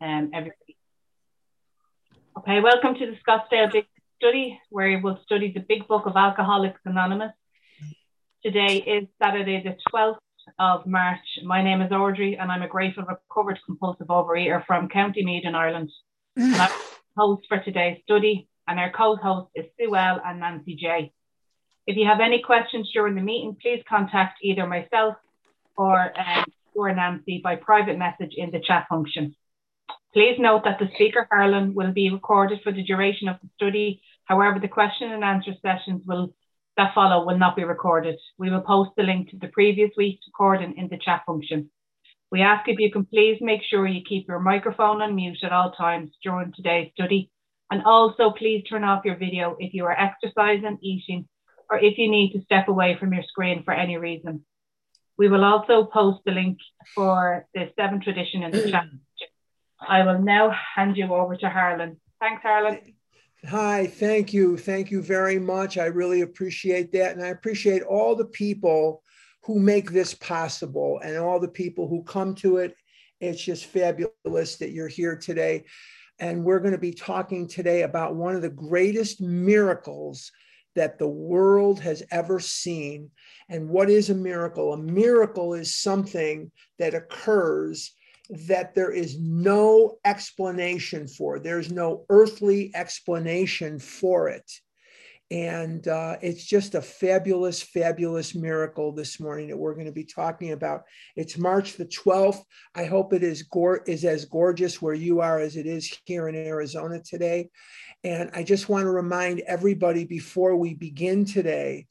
um, every week. Okay, welcome to the Scottsdale Big Study, where we'll study the Big Book of Alcoholics Anonymous. Today is Saturday, the 12th of March. My name is Audrey, and I'm a grateful recovered compulsive overeater from County Meath in Ireland. And I'm host for today's study, and our co-host is Sue L and Nancy J. If you have any questions during the meeting, please contact either myself or, um, or Nancy by private message in the chat function. Please note that the speaker, Harlan, will be recorded for the duration of the study. However, the question and answer sessions will that follow will not be recorded. We will post the link to the previous week's recording in the chat function. We ask if you can please make sure you keep your microphone on mute at all times during today's study. And also please turn off your video if you are exercising, eating, or if you need to step away from your screen for any reason. We will also post the link for the seventh tradition in the chat. I will now hand you over to Harlan. Thanks, Harlan. Hi, thank you. Thank you very much. I really appreciate that. And I appreciate all the people who make this possible and all the people who come to it. It's just fabulous that you're here today. And we're going to be talking today about one of the greatest miracles that the world has ever seen. And what is a miracle? A miracle is something that occurs that there is no explanation for. There's no earthly explanation for it. And uh, it's just a fabulous, fabulous miracle this morning that we're going to be talking about. It's March the 12th. I hope it is, is as gorgeous where you are as it is here in Arizona today. And I just want to remind everybody before we begin today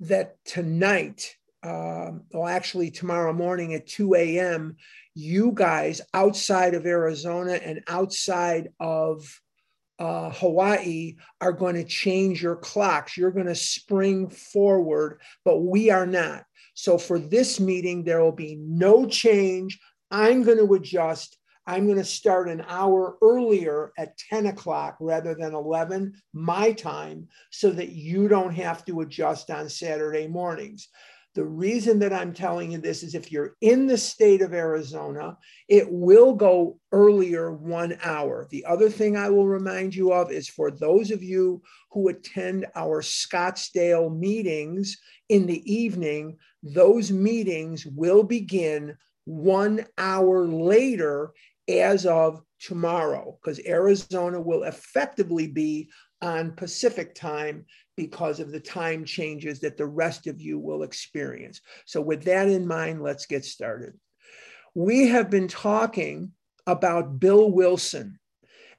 that tonight, um, well, actually tomorrow morning at 2 a.m., you guys outside of Arizona and outside of uh, Hawaii are going to change your clocks. You're going to spring forward, but we are not. So for this meeting, there will be no change. I'm going to adjust. I'm going to start an hour earlier at 10 o'clock rather than 11 my time so that you don't have to adjust on Saturday mornings. The reason that I'm telling you this is if you're in the state of Arizona, it will go earlier one hour. The other thing I will remind you of is for those of you who attend our Scottsdale meetings in the evening, those meetings will begin one hour later as of tomorrow, because Arizona will effectively be on Pacific time because of the time changes that the rest of you will experience. So, with that in mind, let's get started. We have been talking about Bill Wilson,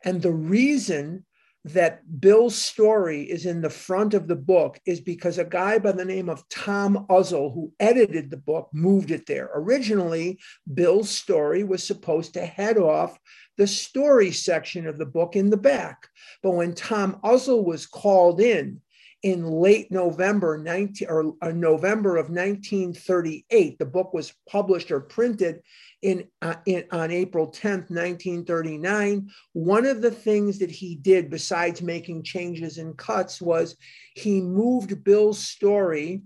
and the reason that Bill's story is in the front of the book is because a guy by the name of Tom Uzzell, who edited the book, moved it there. Originally, Bill's story was supposed to head off the story section of the book in the back. But when Tom Uzzell was called in in late November 19 or uh, November of 1938. The book was published or printed in, uh, in on April 10th, 1939. One of the things that he did besides making changes and cuts was he moved Bill's story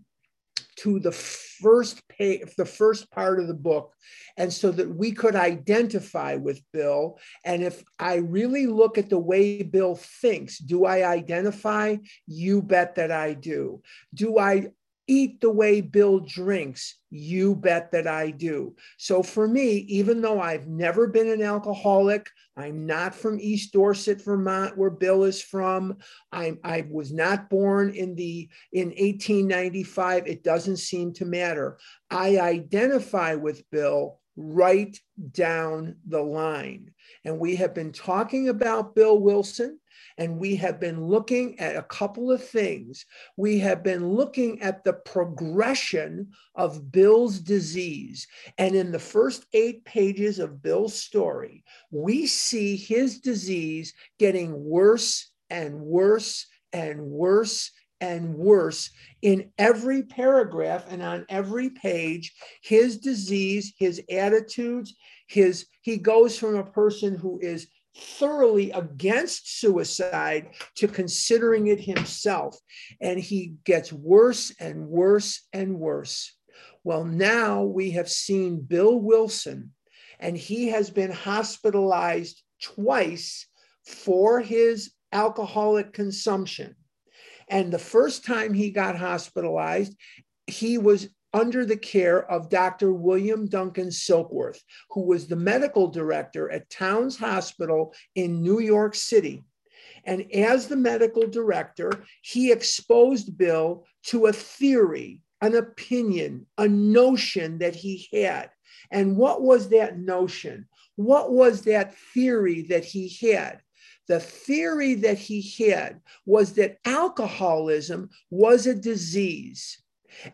to the first the first part of the book, and so that we could identify with Bill. And if I really look at the way Bill thinks, do I identify? You bet that I do. Do I eat the way Bill drinks? You bet that I do. So for me, even though I've never been an alcoholic, I'm not from East Dorset, Vermont, where Bill is from. I, I was not born in the in 1895. It doesn't seem to matter. I identify with Bill right down the line. And we have been talking about Bill Wilson and we have been looking at a couple of things. We have been looking at the progression of Bill's disease. And in the first eight pages of Bill's story, we see his disease getting worse and worse and worse and worse in every paragraph and on every page his disease his attitudes his he goes from a person who is thoroughly against suicide to considering it himself. And he gets worse and worse and worse. Well, now we have seen Bill Wilson and he has been hospitalized twice for his alcoholic consumption. And the first time he got hospitalized, he was under the care of Dr. William Duncan Silkworth, who was the medical director at Towns Hospital in New York City. And as the medical director, he exposed Bill to a theory, an opinion, a notion that he had. And what was that notion? What was that theory that he had? The theory that he had was that alcoholism was a disease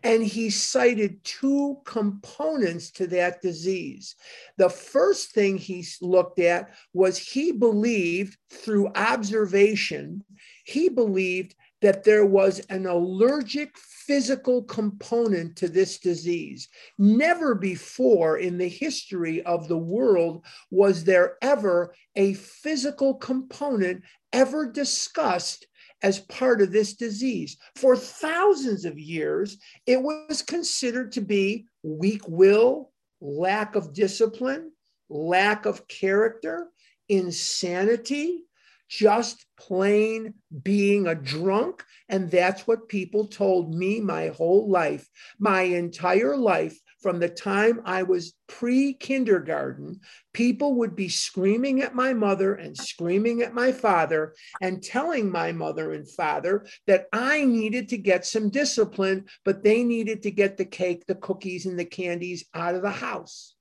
and he cited two components to that disease. The first thing he looked at was he believed through observation, he believed that there was an allergic physical component to this disease. Never before in the history of the world was there ever a physical component ever discussed as part of this disease. For thousands of years, it was considered to be weak will, lack of discipline, lack of character, insanity, just plain being a drunk. And that's what people told me my whole life. My entire life, from the time I was pre kindergarten, people would be screaming at my mother and screaming at my father and telling my mother and father that I needed to get some discipline, but they needed to get the cake, the cookies, and the candies out of the house.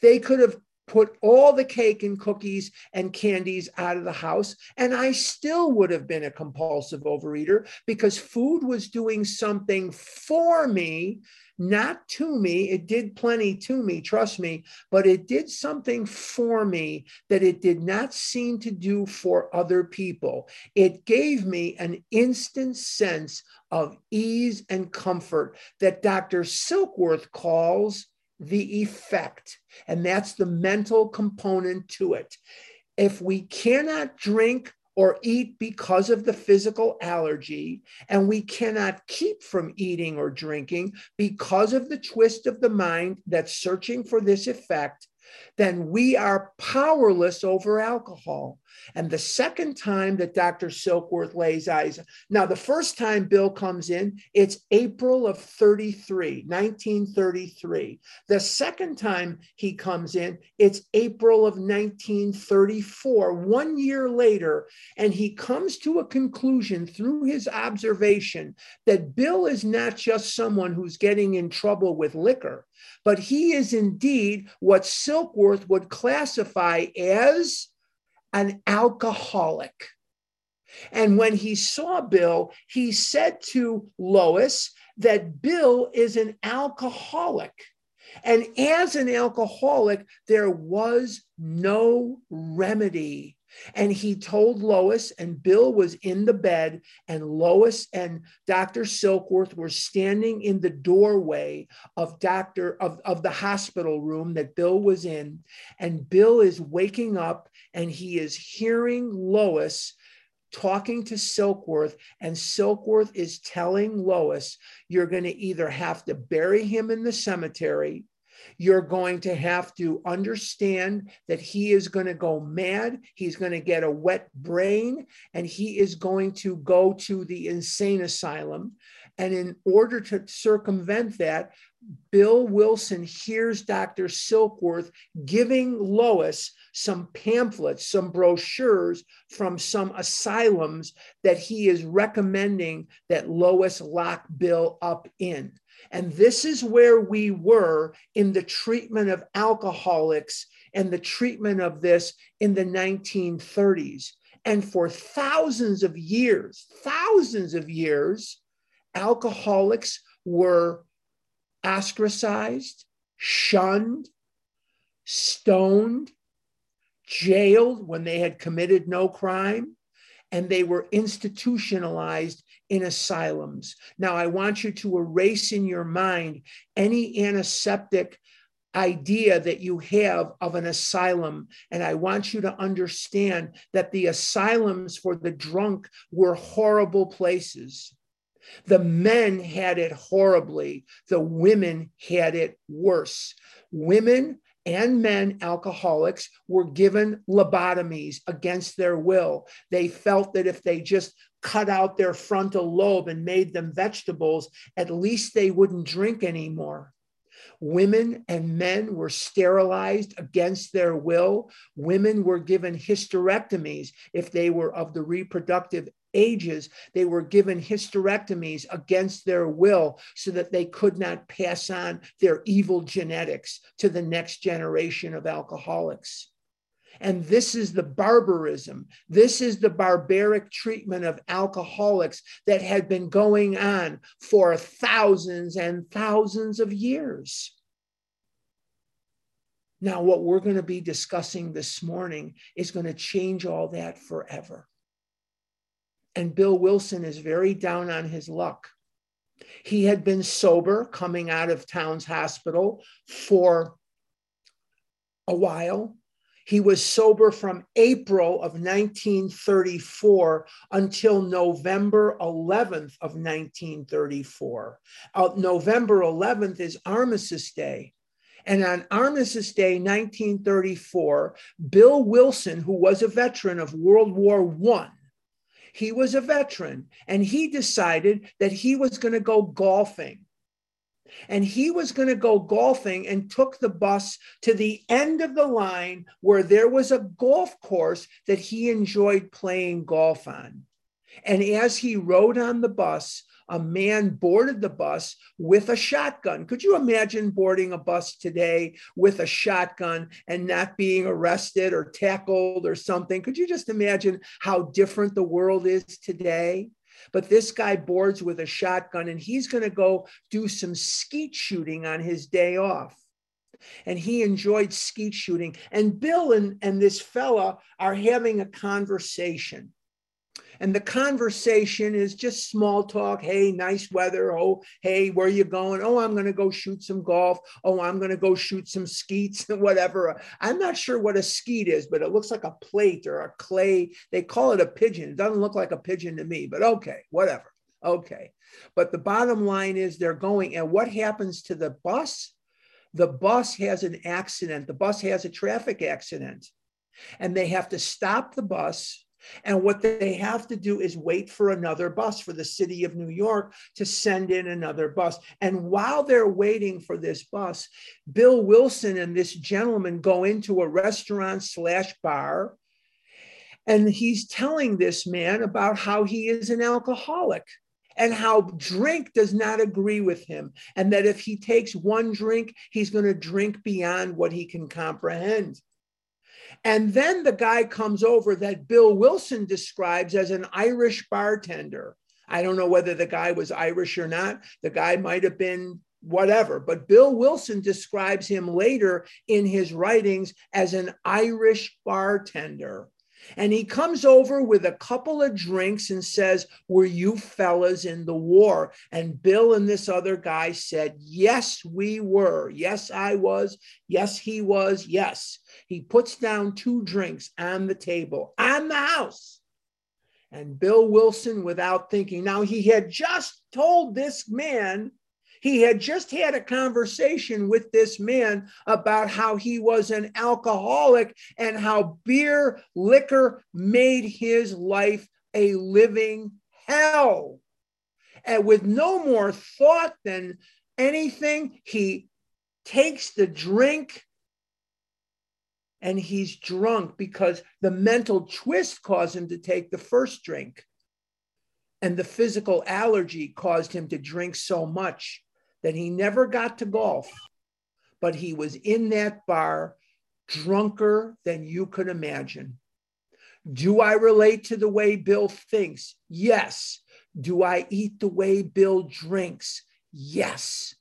They could have put all the cake and cookies and candies out of the house, and I still would have been a compulsive overeater because food was doing something for me not to me. It did plenty to me, trust me, but it did something for me that it did not seem to do for other people. It gave me an instant sense of ease and comfort that Dr. Silkworth calls the effect. And that's the mental component to it. If we cannot drink or eat because of the physical allergy, and we cannot keep from eating or drinking because of the twist of the mind that's searching for this effect, then we are powerless over alcohol. And the second time that Dr. Silkworth lays eyes, now the first time Bill comes in, it's April of 33, 1933. The second time he comes in, it's April of 1934, one year later. And he comes to a conclusion through his observation that Bill is not just someone who's getting in trouble with liquor, but he is indeed what Silkworth would classify as an alcoholic. And when he saw Bill, he said to Lois that Bill is an alcoholic. And as an alcoholic, there was no remedy and he told Lois, and Bill was in the bed, and Lois and Dr. Silkworth were standing in the doorway of Dr. of, of the hospital room that Bill was in. And Bill is waking up and he is hearing Lois talking to Silkworth, and Silkworth is telling Lois, You're going to either have to bury him in the cemetery you're going to have to understand that he is going to go mad. He's going to get a wet brain and he is going to go to the insane asylum. And in order to circumvent that, Bill Wilson hears Dr. Silkworth giving Lois some pamphlets, some brochures from some asylums that he is recommending that Lois lock Bill up in. And this is where we were in the treatment of alcoholics and the treatment of this in the 1930s. And for thousands of years, thousands of years, alcoholics were ostracized, shunned, stoned, jailed when they had committed no crime, and they were institutionalized in asylums. Now, I want you to erase in your mind any antiseptic idea that you have of an asylum. And I want you to understand that the asylums for the drunk were horrible places. The men had it horribly, the women had it worse. Women and men alcoholics were given lobotomies against their will. They felt that if they just cut out their frontal lobe and made them vegetables, at least they wouldn't drink anymore. Women and men were sterilized against their will. Women were given hysterectomies if they were of the reproductive ages. They were given hysterectomies against their will so that they could not pass on their evil genetics to the next generation of alcoholics. And this is the barbarism. This is the barbaric treatment of alcoholics that had been going on for thousands and thousands of years. Now, what we're going to be discussing this morning is going to change all that forever. And Bill Wilson is very down on his luck. He had been sober coming out of Towns Hospital for a while. He was sober from April of 1934 until November 11th of 1934. Uh, November 11th is Armistice Day. And on Armistice Day, 1934, Bill Wilson, who was a veteran of World War I, he was a veteran and he decided that he was going to go golfing and he was going to go golfing and took the bus to the end of the line where there was a golf course that he enjoyed playing golf on. And as he rode on the bus, a man boarded the bus with a shotgun. Could you imagine boarding a bus today with a shotgun and not being arrested or tackled or something? Could you just imagine how different the world is today? But this guy boards with a shotgun and he's going to go do some skeet shooting on his day off. And he enjoyed skeet shooting. And Bill and, and this fella are having a conversation. And the conversation is just small talk. Hey, nice weather. Oh, hey, where you going? Oh, I'm going to go shoot some golf. Oh, I'm going to go shoot some skeets, and whatever. I'm not sure what a skeet is, but it looks like a plate or a clay. They call it a pigeon. It doesn't look like a pigeon to me, but okay, whatever. Okay. But the bottom line is they're going, and what happens to the bus? The bus has an accident. The bus has a traffic accident, and they have to stop the bus and what they have to do is wait for another bus for the city of New York to send in another bus. And while they're waiting for this bus, Bill Wilson and this gentleman go into a restaurant slash bar. And he's telling this man about how he is an alcoholic and how drink does not agree with him. And that if he takes one drink, he's going to drink beyond what he can comprehend. And then the guy comes over that Bill Wilson describes as an Irish bartender. I don't know whether the guy was Irish or not. The guy might have been whatever, but Bill Wilson describes him later in his writings as an Irish bartender. And he comes over with a couple of drinks and says, Were you fellas in the war? And Bill and this other guy said, Yes, we were. Yes, I was. Yes, he was. Yes. He puts down two drinks on the table, on the house. And Bill Wilson, without thinking, now he had just told this man he had just had a conversation with this man about how he was an alcoholic and how beer, liquor made his life a living hell. And with no more thought than anything, he takes the drink and he's drunk because the mental twist caused him to take the first drink. And the physical allergy caused him to drink so much that he never got to golf, but he was in that bar drunker than you could imagine. Do I relate to the way Bill thinks? Yes. Do I eat the way Bill drinks? Yes.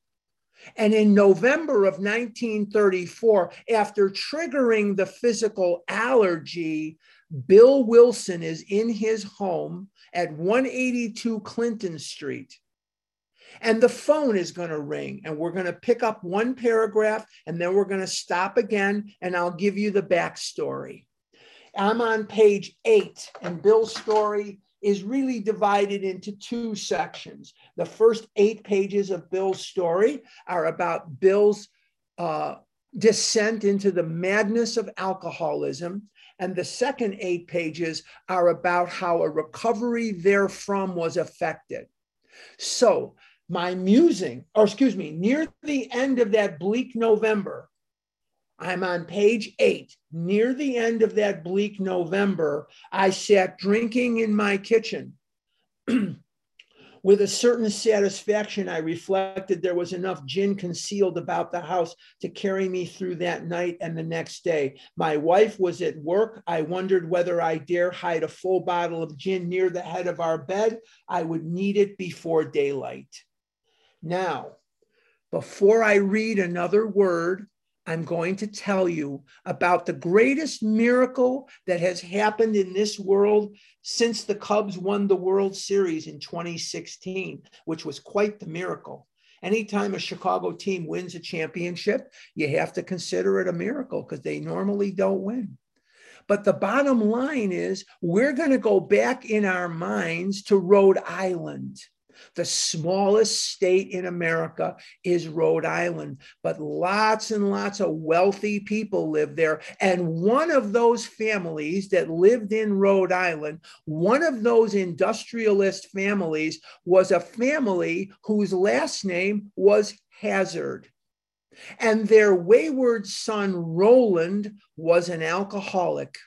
And in November of 1934, after triggering the physical allergy, Bill Wilson is in his home at 182 Clinton Street. And the phone is going to ring, and we're going to pick up one paragraph, and then we're going to stop again, and I'll give you the backstory. I'm on page eight, and Bill's story is really divided into two sections. The first eight pages of Bill's story are about Bill's uh, descent into the madness of alcoholism. And the second eight pages are about how a recovery therefrom was affected. So, my musing, or excuse me, near the end of that bleak November, I'm on page eight. Near the end of that bleak November, I sat drinking in my kitchen. With a certain satisfaction, I reflected there was enough gin concealed about the house to carry me through that night and the next day. My wife was at work. I wondered whether I dare hide a full bottle of gin near the head of our bed. I would need it before daylight. Now, before I read another word, I'm going to tell you about the greatest miracle that has happened in this world since the Cubs won the World Series in 2016, which was quite the miracle. Anytime a Chicago team wins a championship, you have to consider it a miracle because they normally don't win. But the bottom line is, we're going to go back in our minds to Rhode Island. The smallest state in America is Rhode Island, but lots and lots of wealthy people live there. And one of those families that lived in Rhode Island, one of those industrialist families, was a family whose last name was Hazard. And their wayward son, Rowland, was an alcoholic.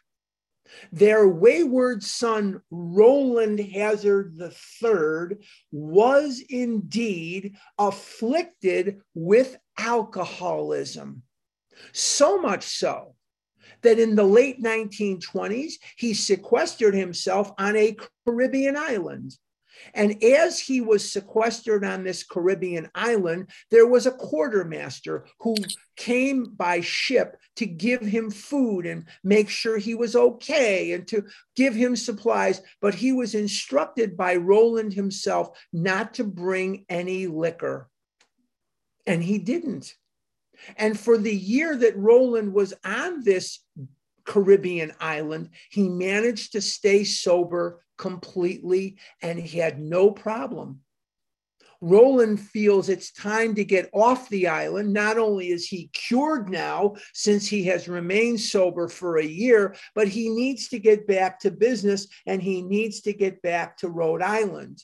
Their wayward son, Rowland Hazard III, was indeed afflicted with alcoholism. So much so that in the late 1920s, he sequestered himself on a Caribbean island and as he was sequestered on this Caribbean island, there was a quartermaster who came by ship to give him food and make sure he was okay and to give him supplies. But he was instructed by Rowland himself not to bring any liquor. And he didn't. And for the year that Rowland was on this Caribbean island, he managed to stay sober completely and he had no problem. Rowland feels it's time to get off the island. Not only is he cured now, since he has remained sober for a year, but he needs to get back to business and he needs to get back to Rhode Island.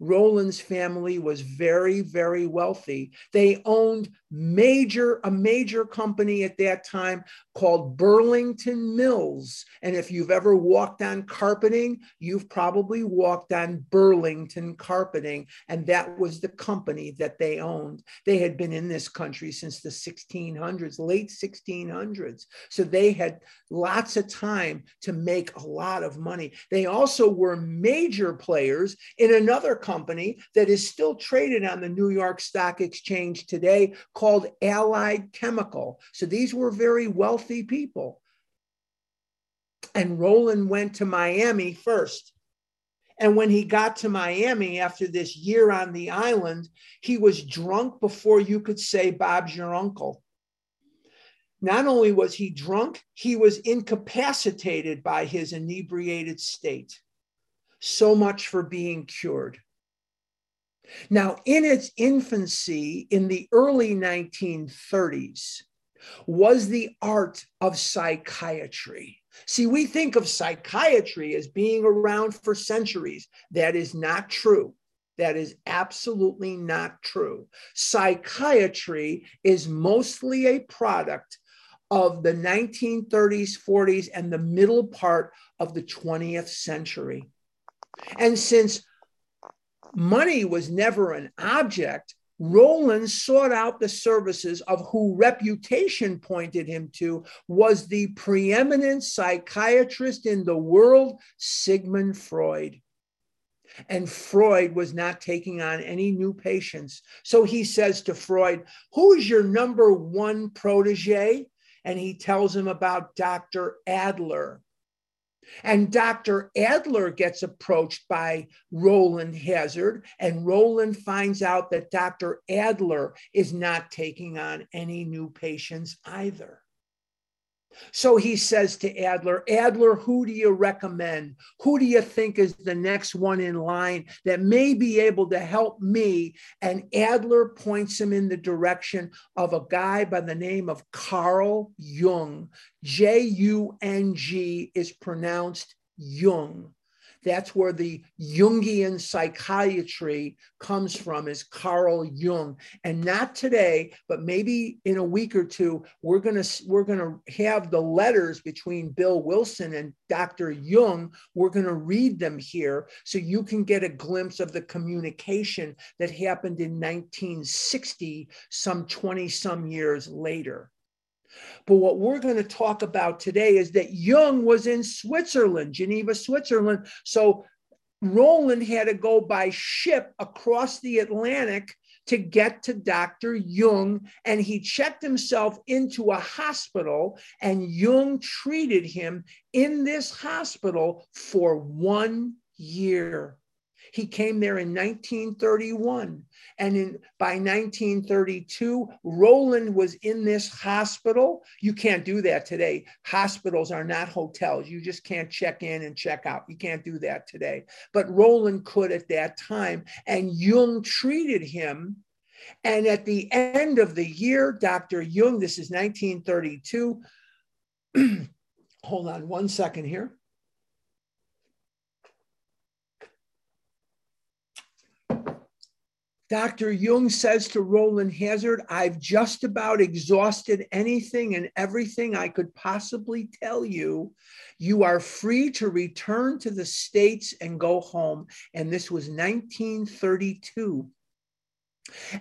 Rowland's family was very, very wealthy. They owned major a major company at that time called Burlington Mills. And if you've ever walked on carpeting, you've probably walked on Burlington carpeting. And that was the company that they owned. They had been in this country since the 1600s, late 1600s. So they had lots of time to make a lot of money. They also were major players in another company that is still traded on the New York Stock Exchange today called Allied Chemical. So these were very wealthy people. And Rowland went to Miami first. And when he got to Miami after this year on the island, he was drunk before you could say Bob's your uncle. Not only was he drunk, he was incapacitated by his inebriated state. So much for being cured. Now, in its infancy in the early 1930s, was the art of psychiatry. See, we think of psychiatry as being around for centuries. That is not true. That is absolutely not true. Psychiatry is mostly a product of the 1930s, 40s, and the middle part of the 20th century. And since money was never an object, Rowland sought out the services of who reputation pointed him to was the preeminent psychiatrist in the world, Sigmund Freud. And Freud was not taking on any new patients. So he says to Freud, Who is your number one protege? And he tells him about Dr. Adler. And Dr. Adler gets approached by Rowland Hazard, and Rowland finds out that Dr. Adler is not taking on any new patients either. So he says to Adler, Adler, who do you recommend? Who do you think is the next one in line that may be able to help me? And Adler points him in the direction of a guy by the name of Carl Jung. J U N G is pronounced Jung. That's where the Jungian psychiatry comes from, is Carl Jung. And not today, but maybe in a week or two, we're gonna we're gonna have the letters between Bill Wilson and Dr. Jung. We're gonna read them here so you can get a glimpse of the communication that happened in 1960, some 20 some years later. But what we're going to talk about today is that Jung was in Switzerland, Geneva, Switzerland. So Rowland had to go by ship across the Atlantic to get to Dr. Jung, and he checked himself into a hospital, and Jung treated him in this hospital for one year. He came there in 1931. And in, by 1932, Rowland was in this hospital. You can't do that today. Hospitals are not hotels. You just can't check in and check out. You can't do that today. But Rowland could at that time. And Jung treated him. And at the end of the year, Dr. Jung, this is 1932. Hold on one second here. Dr. Jung says to Rowland Hazard, I've just about exhausted anything and everything I could possibly tell you. You are free to return to the States and go home. And this was 1932.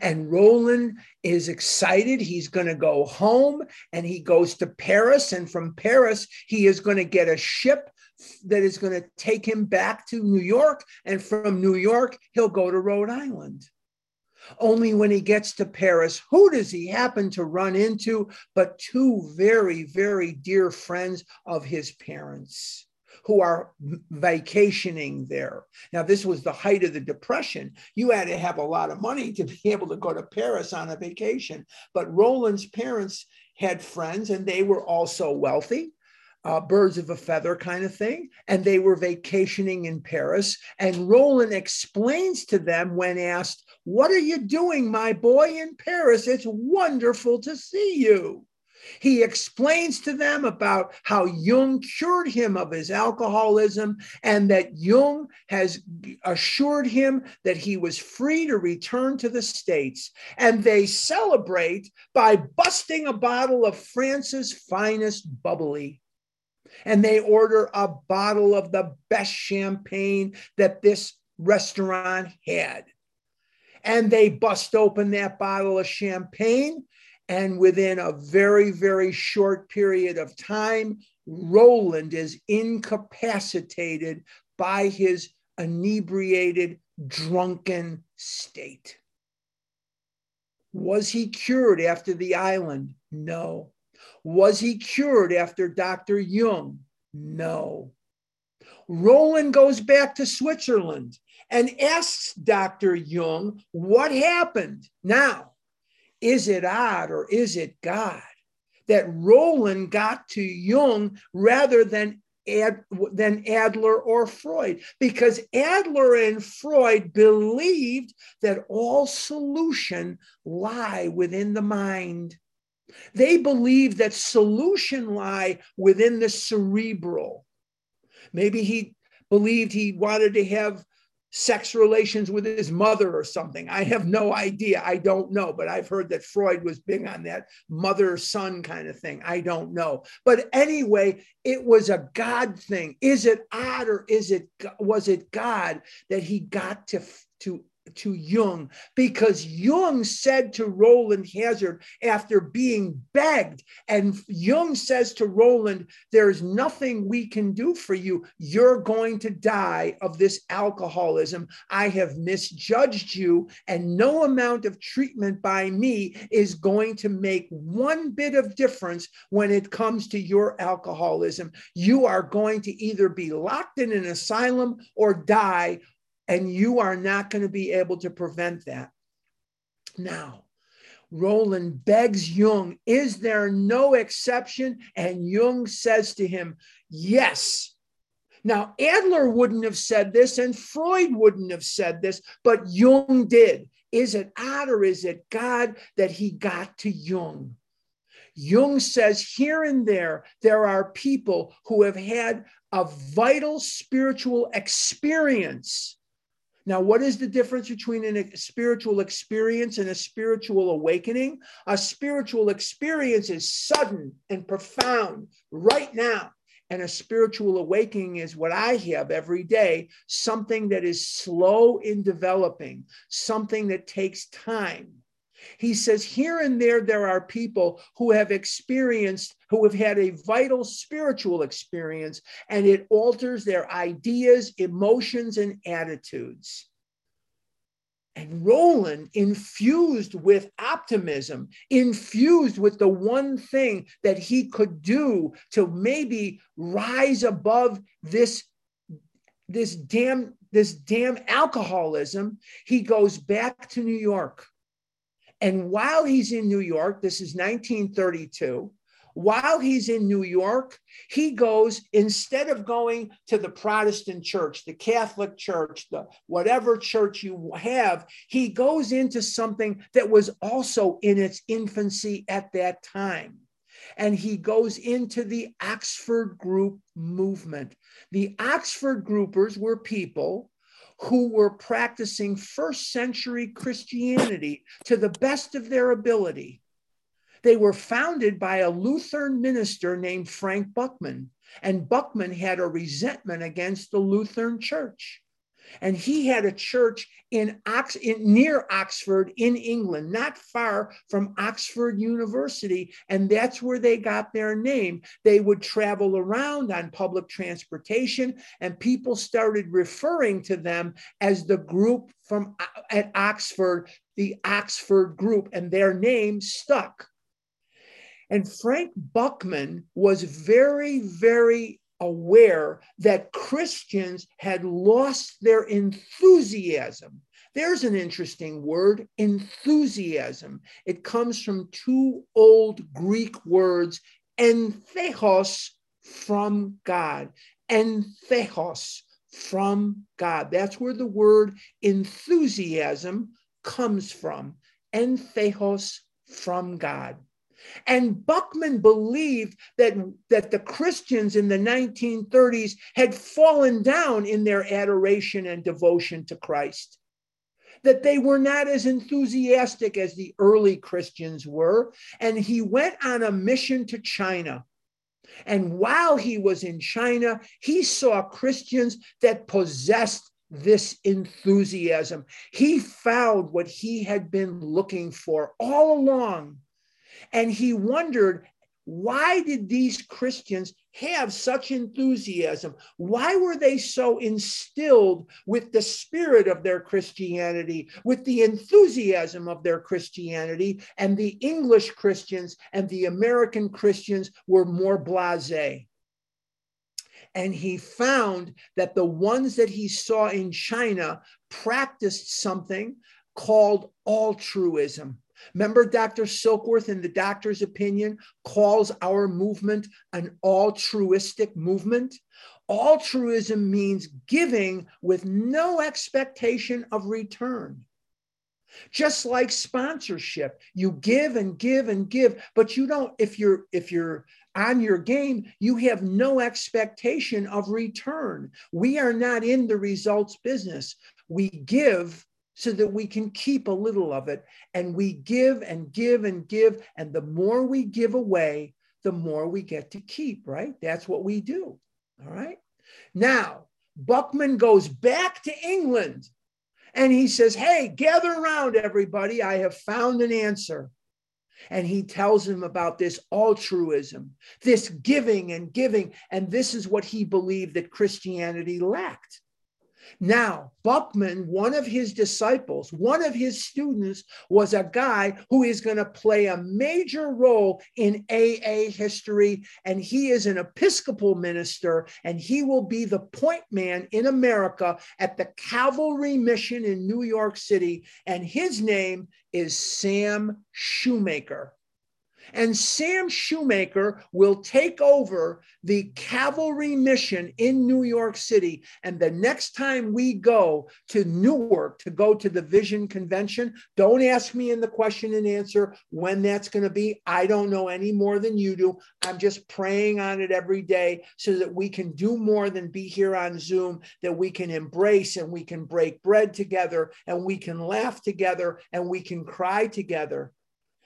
And Rowland is excited. He's going to go home and he goes to Paris. And from Paris, he is going to get a ship that is going to take him back to New York. And from New York, he'll go to Rhode Island. Only when he gets to Paris, who does he happen to run into but two very, very dear friends of his parents? who are vacationing there. Now, this was the height of the Depression. You had to have a lot of money to be able to go to Paris on a vacation. But Rowland's parents had friends and they were also wealthy uh, birds of a feather kind of thing. And they were vacationing in Paris. And Roland explains to them when asked, What are you doing, my boy, in Paris? It's wonderful to see you. He explains to them about how Jung cured him of his alcoholism and that Jung has assured him that he was free to return to the States. And they celebrate by busting a bottle of France's finest bubbly and they order a bottle of the best champagne that this restaurant had. And they bust open that bottle of champagne. And within a very, very short period of time, Rowland is incapacitated by his inebriated, drunken state. Was he cured after the island? No. Was he cured after Dr. Jung? No. Rowland goes back to Switzerland and asks Dr. Jung what happened. Now, is it odd or is it God that Rowland got to Jung rather than Ad, than Adler or Freud, because Adler and Freud believed that all solution lie within the mind. They believe that solution lie within the cerebral. Maybe he believed he wanted to have sex relations with his mother or something. I have no idea. I don't know, but I've heard that Freud was big on that mother son kind of thing. I don't know. But anyway, it was a God thing. Is it odd or is it was it God that he got to to to Jung because Jung said to Rowland Hazard after being begged, and Jung says to Rowland, There's nothing we can do for you. You're going to die of this alcoholism. I have misjudged you, and no amount of treatment by me is going to make one bit of difference when it comes to your alcoholism. You are going to either be locked in an asylum or die and you are not going to be able to prevent that. Now, Rowland begs Jung, Is there no exception? And Jung says to him, Yes. Now, Adler wouldn't have said this, and Freud wouldn't have said this, but Jung did. Is it odd or is it God that he got to Jung? Jung says here and there, there are people who have had a vital spiritual experience. Now, what is the difference between a spiritual experience and a spiritual awakening? A spiritual experience is sudden and profound right now. And a spiritual awakening is what I have every day something that is slow in developing, something that takes time. He says, here and there, there are people who have experienced, who have had a vital spiritual experience, and it alters their ideas, emotions, and attitudes. And Rowland, infused with optimism, infused with the one thing that he could do to maybe rise above this, this damn, this damn alcoholism, he goes back to New York. And while he's in New York, this is 1932, while he's in New York, he goes, instead of going to the Protestant church, the Catholic church, the whatever church you have, he goes into something that was also in its infancy at that time. And he goes into the Oxford group movement. The Oxford groupers were people who were practicing first century Christianity to the best of their ability. They were founded by a Lutheran minister named Frank Buchman, and Buchman had a resentment against the Lutheran church. And he had a church in, Ox- in, near Oxford in England, not far from Oxford University, and that's where they got their name. They would travel around on public transportation, and people started referring to them as the group from uh, at Oxford, the Oxford group, and their name stuck. And Frank Buchman was very, very aware that Christians had lost their enthusiasm. There's an interesting word, enthusiasm. It comes from two old Greek words, entheos, from God, entheos, from God. That's where the word enthusiasm comes from, entheos, from God. And Buchman believed that, that the Christians in the 1930s had fallen down in their adoration and devotion to Christ, that they were not as enthusiastic as the early Christians were. And he went on a mission to China. And while he was in China, he saw Christians that possessed this enthusiasm. He found what he had been looking for all along and he wondered why did these Christians have such enthusiasm? Why were they so instilled with the spirit of their Christianity, with the enthusiasm of their Christianity? And the English Christians and the American Christians were more blase. And he found that the ones that he saw in China practiced something called altruism. Remember, Dr. Silkworth, in the doctor's opinion, calls our movement an altruistic movement. Altruism means giving with no expectation of return. Just like sponsorship, you give and give and give, but you don't, if you're, if you're, on your game, you have no expectation of return. We are not in the results business. We give so that we can keep a little of it. And we give and give and give. And the more we give away, the more we get to keep, right? That's what we do. All right. Now, Buchman goes back to England and he says, Hey, gather around, everybody. I have found an answer. And he tells him about this altruism, this giving and giving. And this is what he believed that Christianity lacked. Now, Buchman, one of his disciples, one of his students, was a guy who is going to play a major role in AA history. And he is an Episcopal minister, and he will be the point man in America at the Cavalry Mission in New York City. And his name is Sam Shoemaker. And Sam Shoemaker will take over the cavalry mission in New York City. And the next time we go to Newark to go to the Vision Convention, don't ask me in the question and answer when that's going to be. I don't know any more than you do. I'm just praying on it every day so that we can do more than be here on Zoom, that we can embrace and we can break bread together and we can laugh together and we can cry together.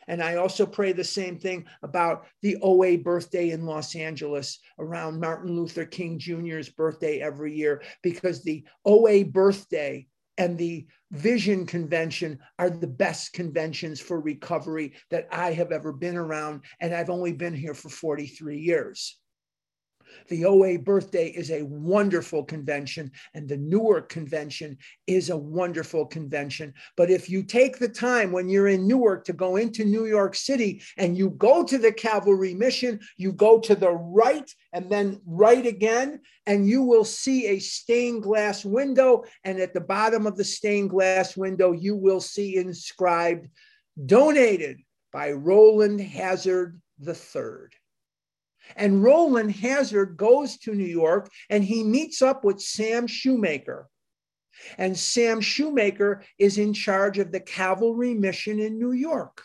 And I also pray the same thing about the OA birthday in Los Angeles around Martin Luther King Jr.'s birthday every year, because the OA birthday and the Vision Convention are the best conventions for recovery that I have ever been around. And I've only been here for 43 years. The OA birthday is a wonderful convention, and the Newark convention is a wonderful convention. But if you take the time when you're in Newark to go into New York City and you go to the Calvary Mission, you go to the right and then right again, and you will see a stained glass window. And at the bottom of the stained glass window, you will see inscribed, donated by Rowland Hazard III. And Rowland Hazard goes to New York and he meets up with Sam Shoemaker. And Sam Shoemaker is in charge of the Calvary mission in New York.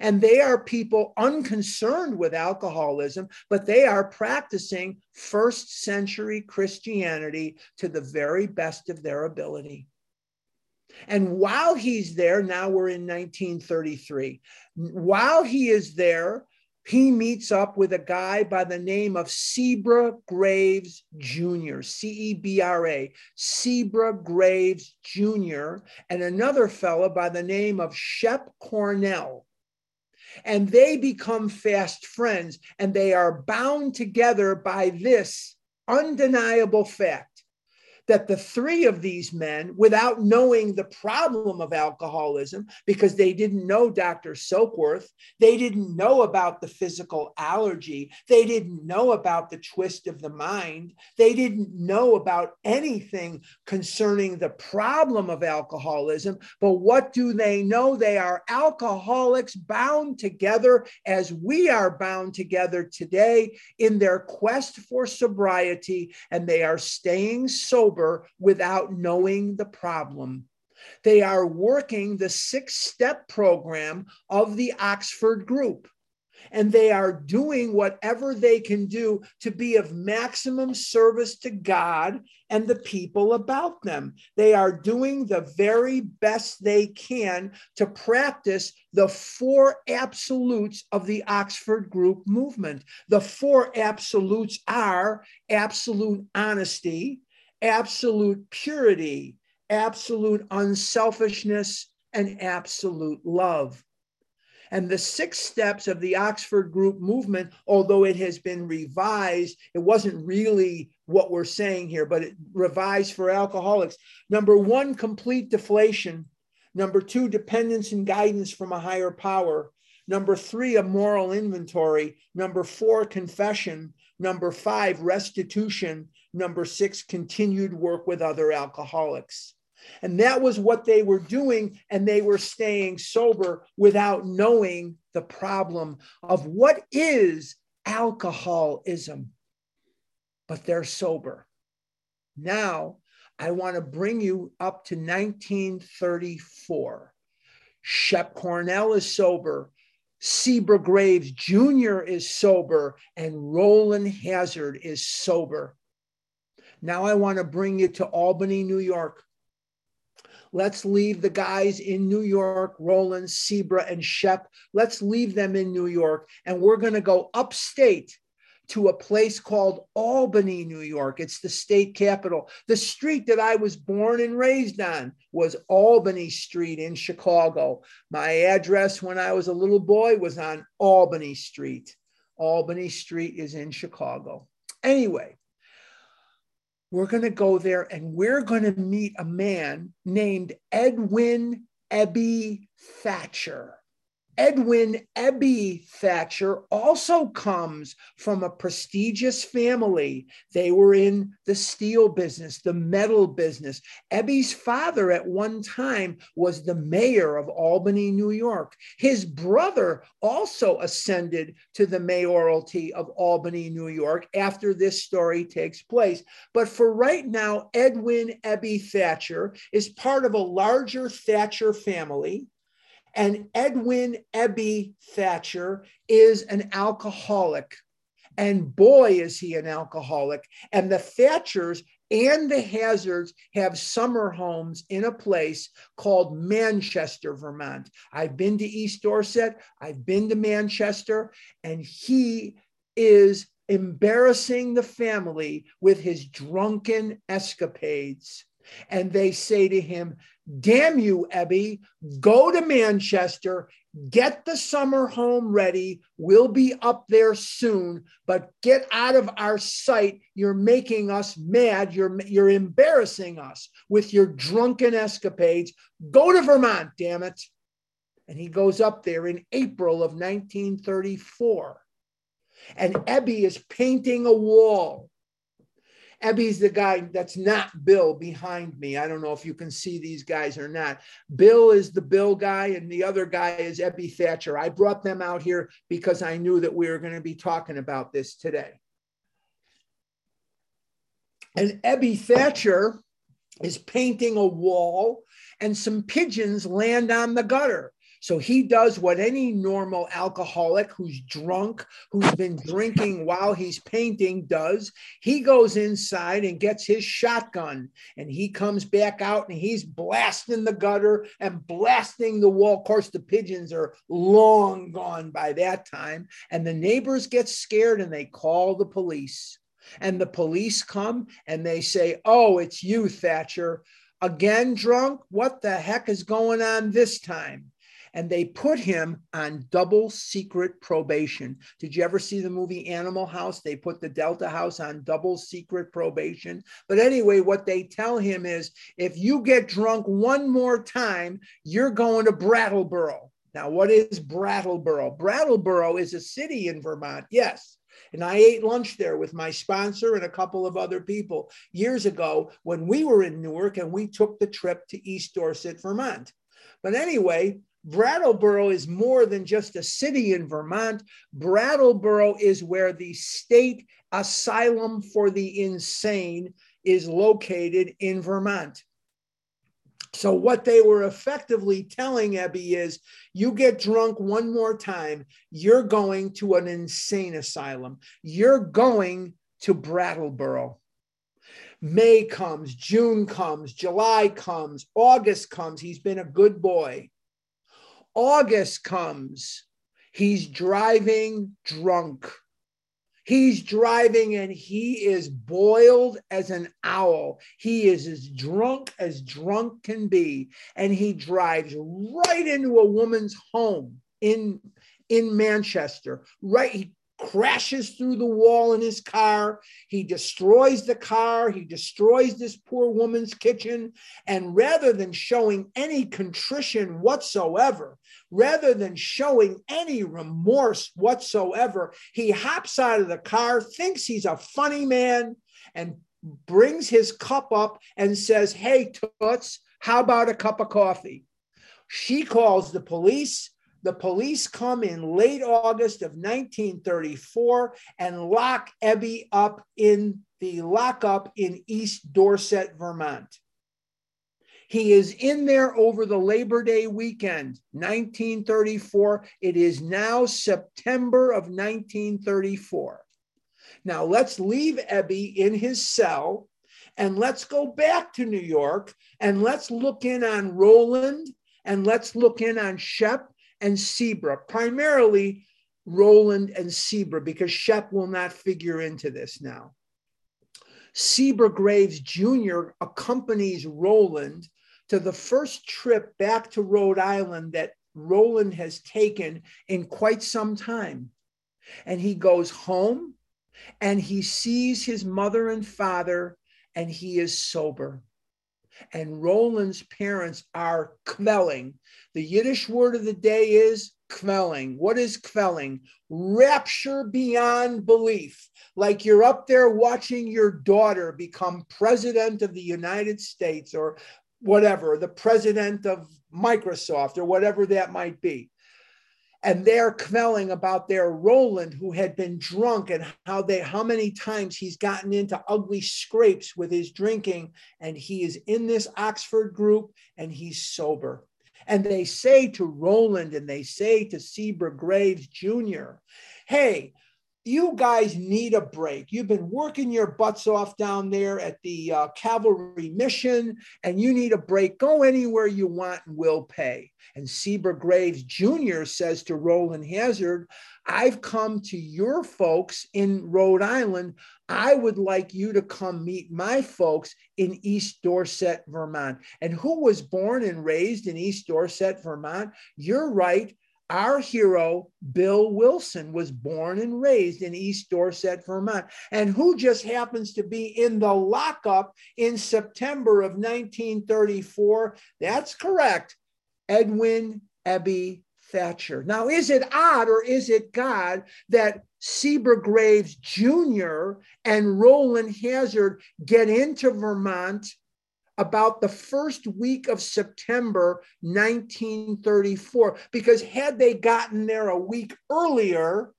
And they are people unconcerned with alcoholism, but they are practicing first century Christianity to the very best of their ability. And while he's there, now we're in 1933, while he is there, he meets up with a guy by the name of Cebra Graves Jr., C E B R A, Cebra Graves Jr., and another fellow by the name of Shep Cornell. And they become fast friends, and they are bound together by this undeniable fact that the three of these men, without knowing the problem of alcoholism, because they didn't know Dr. Silkworth, they didn't know about the physical allergy, they didn't know about the twist of the mind, they didn't know about anything concerning the problem of alcoholism. But what do they know? They are alcoholics bound together as we are bound together today in their quest for sobriety, and they are staying sober sober without knowing the problem. They are working the six step program of the Oxford group and they are doing whatever they can do to be of maximum service to God and the people about them. They are doing the very best they can to practice the four absolutes of the Oxford Group movement. The four absolutes are absolute honesty, absolute purity, absolute unselfishness, and absolute love. And the six steps of the Oxford Group movement, although it has been revised, it wasn't really what we're saying here, but it revised for alcoholics. Number one, complete deflation. Number two, dependence and guidance from a higher power. Number three, a moral inventory. Number four, confession. Number five, restitution. Number six, continued work with other alcoholics. And that was what they were doing. And they were staying sober without knowing the problem of what is alcoholism. But they're sober. Now, I want to bring you up to 1934. Shep Cornell is sober. Cebra Graves Jr. is sober, and Rowland Hazard is sober. Now I want to bring you to Albany, New York. Let's leave the guys in New York, Rowland, Cebra, and Shep. Let's leave them in New York. And we're going to go upstate to a place called Albany, New York. It's the state capital. The street that I was born and raised on was Albany Street in Chicago. My address when I was a little boy was on Albany Street. Albany Street is in Chicago. Anyway, we're going to go there and we're going to meet a man named Edwin Ebby Thatcher. Edwin Ebby Thatcher also comes from a prestigious family. They were in the steel business, the metal business. Ebby's father at one time was the mayor of Albany, New York. His brother also ascended to the mayoralty of Albany, New York after this story takes place. But for right now, Edwin Ebby Thatcher is part of a larger Thatcher family. And Edwin Ebby Thatcher is an alcoholic. And boy, is he an alcoholic. And the Thatchers and the Hazards have summer homes in a place called Manchester, Vermont. I've been to East Dorset, I've been to Manchester, and he is embarrassing the family with his drunken escapades. And they say to him, Damn you, Ebby, go to Manchester, get the summer home ready. We'll be up there soon, but get out of our sight. You're making us mad. You're, you're embarrassing us with your drunken escapades. Go to Vermont, damn it. And he goes up there in April of 1934. And Ebby is painting a wall Ebby's the guy that's not Bill behind me. I don't know if you can see these guys or not. Bill is the Bill guy, and the other guy is Ebby Thatcher. I brought them out here because I knew that we were going to be talking about this today. And Ebby Thatcher is painting a wall, and some pigeons land on the gutter. So he does what any normal alcoholic who's drunk, who's been drinking while he's painting does. He goes inside and gets his shotgun and he comes back out and he's blasting the gutter and blasting the wall. Of course, the pigeons are long gone by that time. And the neighbors get scared and they call the police. And the police come and they say, Oh, it's you, Thatcher. Again, drunk? What the heck is going on this time? And they put him on double secret probation. Did you ever see the movie Animal House? They put the Delta House on double secret probation. But anyway, what they tell him is if you get drunk one more time, you're going to Brattleboro. Now, what is Brattleboro? Brattleboro is a city in Vermont, yes. And I ate lunch there with my sponsor and a couple of other people years ago when we were in Newark and we took the trip to East Dorset, Vermont. But anyway, Brattleboro is more than just a city in Vermont. Brattleboro is where the state asylum for the insane is located in Vermont. So, what they were effectively telling Ebby is you get drunk one more time, you're going to an insane asylum. You're going to Brattleboro. May comes, June comes, July comes, August comes. He's been a good boy. August comes. He's driving drunk. He's driving and he is boiled as an owl. He is as drunk as drunk can be. And he drives right into a woman's home in, in Manchester. Right. He crashes through the wall in his car. He destroys the car. He destroys this poor woman's kitchen. And rather than showing any contrition whatsoever, rather than showing any remorse whatsoever, he hops out of the car, thinks he's a funny man, and brings his cup up and says, Hey, Toots, how about a cup of coffee? She calls the police. The police come in late August of 1934 and lock Ebby up in the lockup in East Dorset, Vermont. He is in there over the Labor Day weekend, 1934. It is now September of 1934. Now let's leave Ebby in his cell and let's go back to New York and let's look in on Rowland and let's look in on Shep and Cebra, primarily Rowland and Cebra, because Shep will not figure into this now. Cebra Graves Jr. accompanies Rowland to the first trip back to Rhode Island that Rowland has taken in quite some time. And he goes home and he sees his mother and father and he is sober. And Rowland's parents are kvelling. The Yiddish word of the day is kvelling. What is kvelling? Rapture beyond belief. Like you're up there watching your daughter become president of the United States or whatever, the president of Microsoft or whatever that might be and they're kvelling about their Rowland who had been drunk and how they how many times he's gotten into ugly scrapes with his drinking and he is in this Oxford group and he's sober. And they say to Rowland and they say to Seabrook Graves Jr., hey, you guys need a break. You've been working your butts off down there at the uh, Calvary mission, and you need a break. Go anywhere you want, and we'll pay. And Seabrook Graves Jr. says to Rowland Hazard, I've come to your folks in Rhode Island. I would like you to come meet my folks in East Dorset, Vermont. And who was born and raised in East Dorset, Vermont? You're right. Our hero, Bill Wilson, was born and raised in East Dorset, Vermont, and who just happens to be in the lockup in September of 1934. That's correct, Edwin Ebby Thatcher. Now, is it odd or is it God that Seabrook Graves Jr. and Rowland Hazard get into Vermont about the first week of September 1934. Because had they gotten there a week earlier,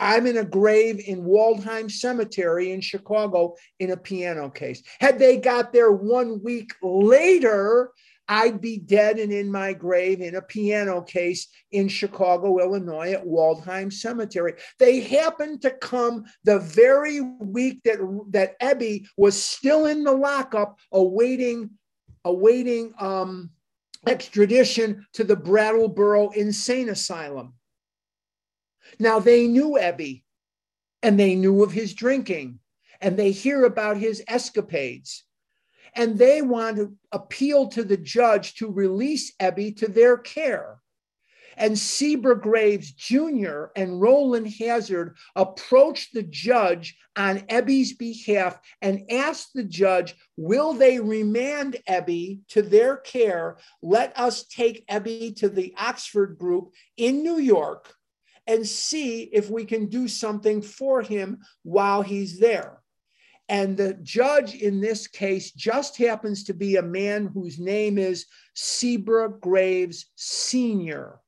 I'm in a grave in Waldheim Cemetery in Chicago in a piano case. Had they got there one week later, I'd be dead and in my grave in a piano case in Chicago, Illinois at Waldheim Cemetery. They happened to come the very week that, that Ebby was still in the lockup awaiting, awaiting um, extradition to the Brattleboro Insane Asylum. Now they knew Ebby and they knew of his drinking and they hear about his escapades and they want to appeal to the judge to release Ebby to their care. And Seabrook Graves Jr. and Rowland Hazard approached the judge on Ebby's behalf and asked the judge, Will they remand Ebby to their care? Let us take Ebby to the Oxford group in New York and see if we can do something for him while he's there. And the judge in this case just happens to be a man whose name is Seabrook Graves Sr.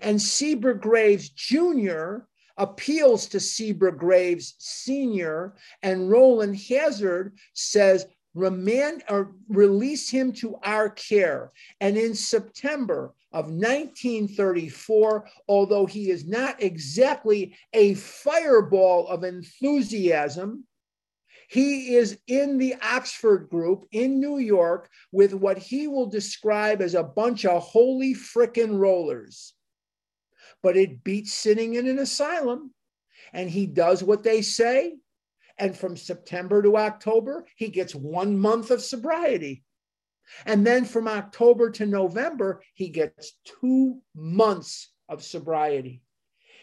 And Seabrook Graves Jr. appeals to Seabrook Graves Sr. and Rowland Hazard says, remand or release him to our care. And in September of 1934, although he is not exactly a fireball of enthusiasm, he is in the Oxford group in New York with what he will describe as a bunch of holy frickin' rollers. But it beats sitting in an asylum. And he does what they say. And from September to October, he gets one month of sobriety. And then from October to November, he gets two months of sobriety.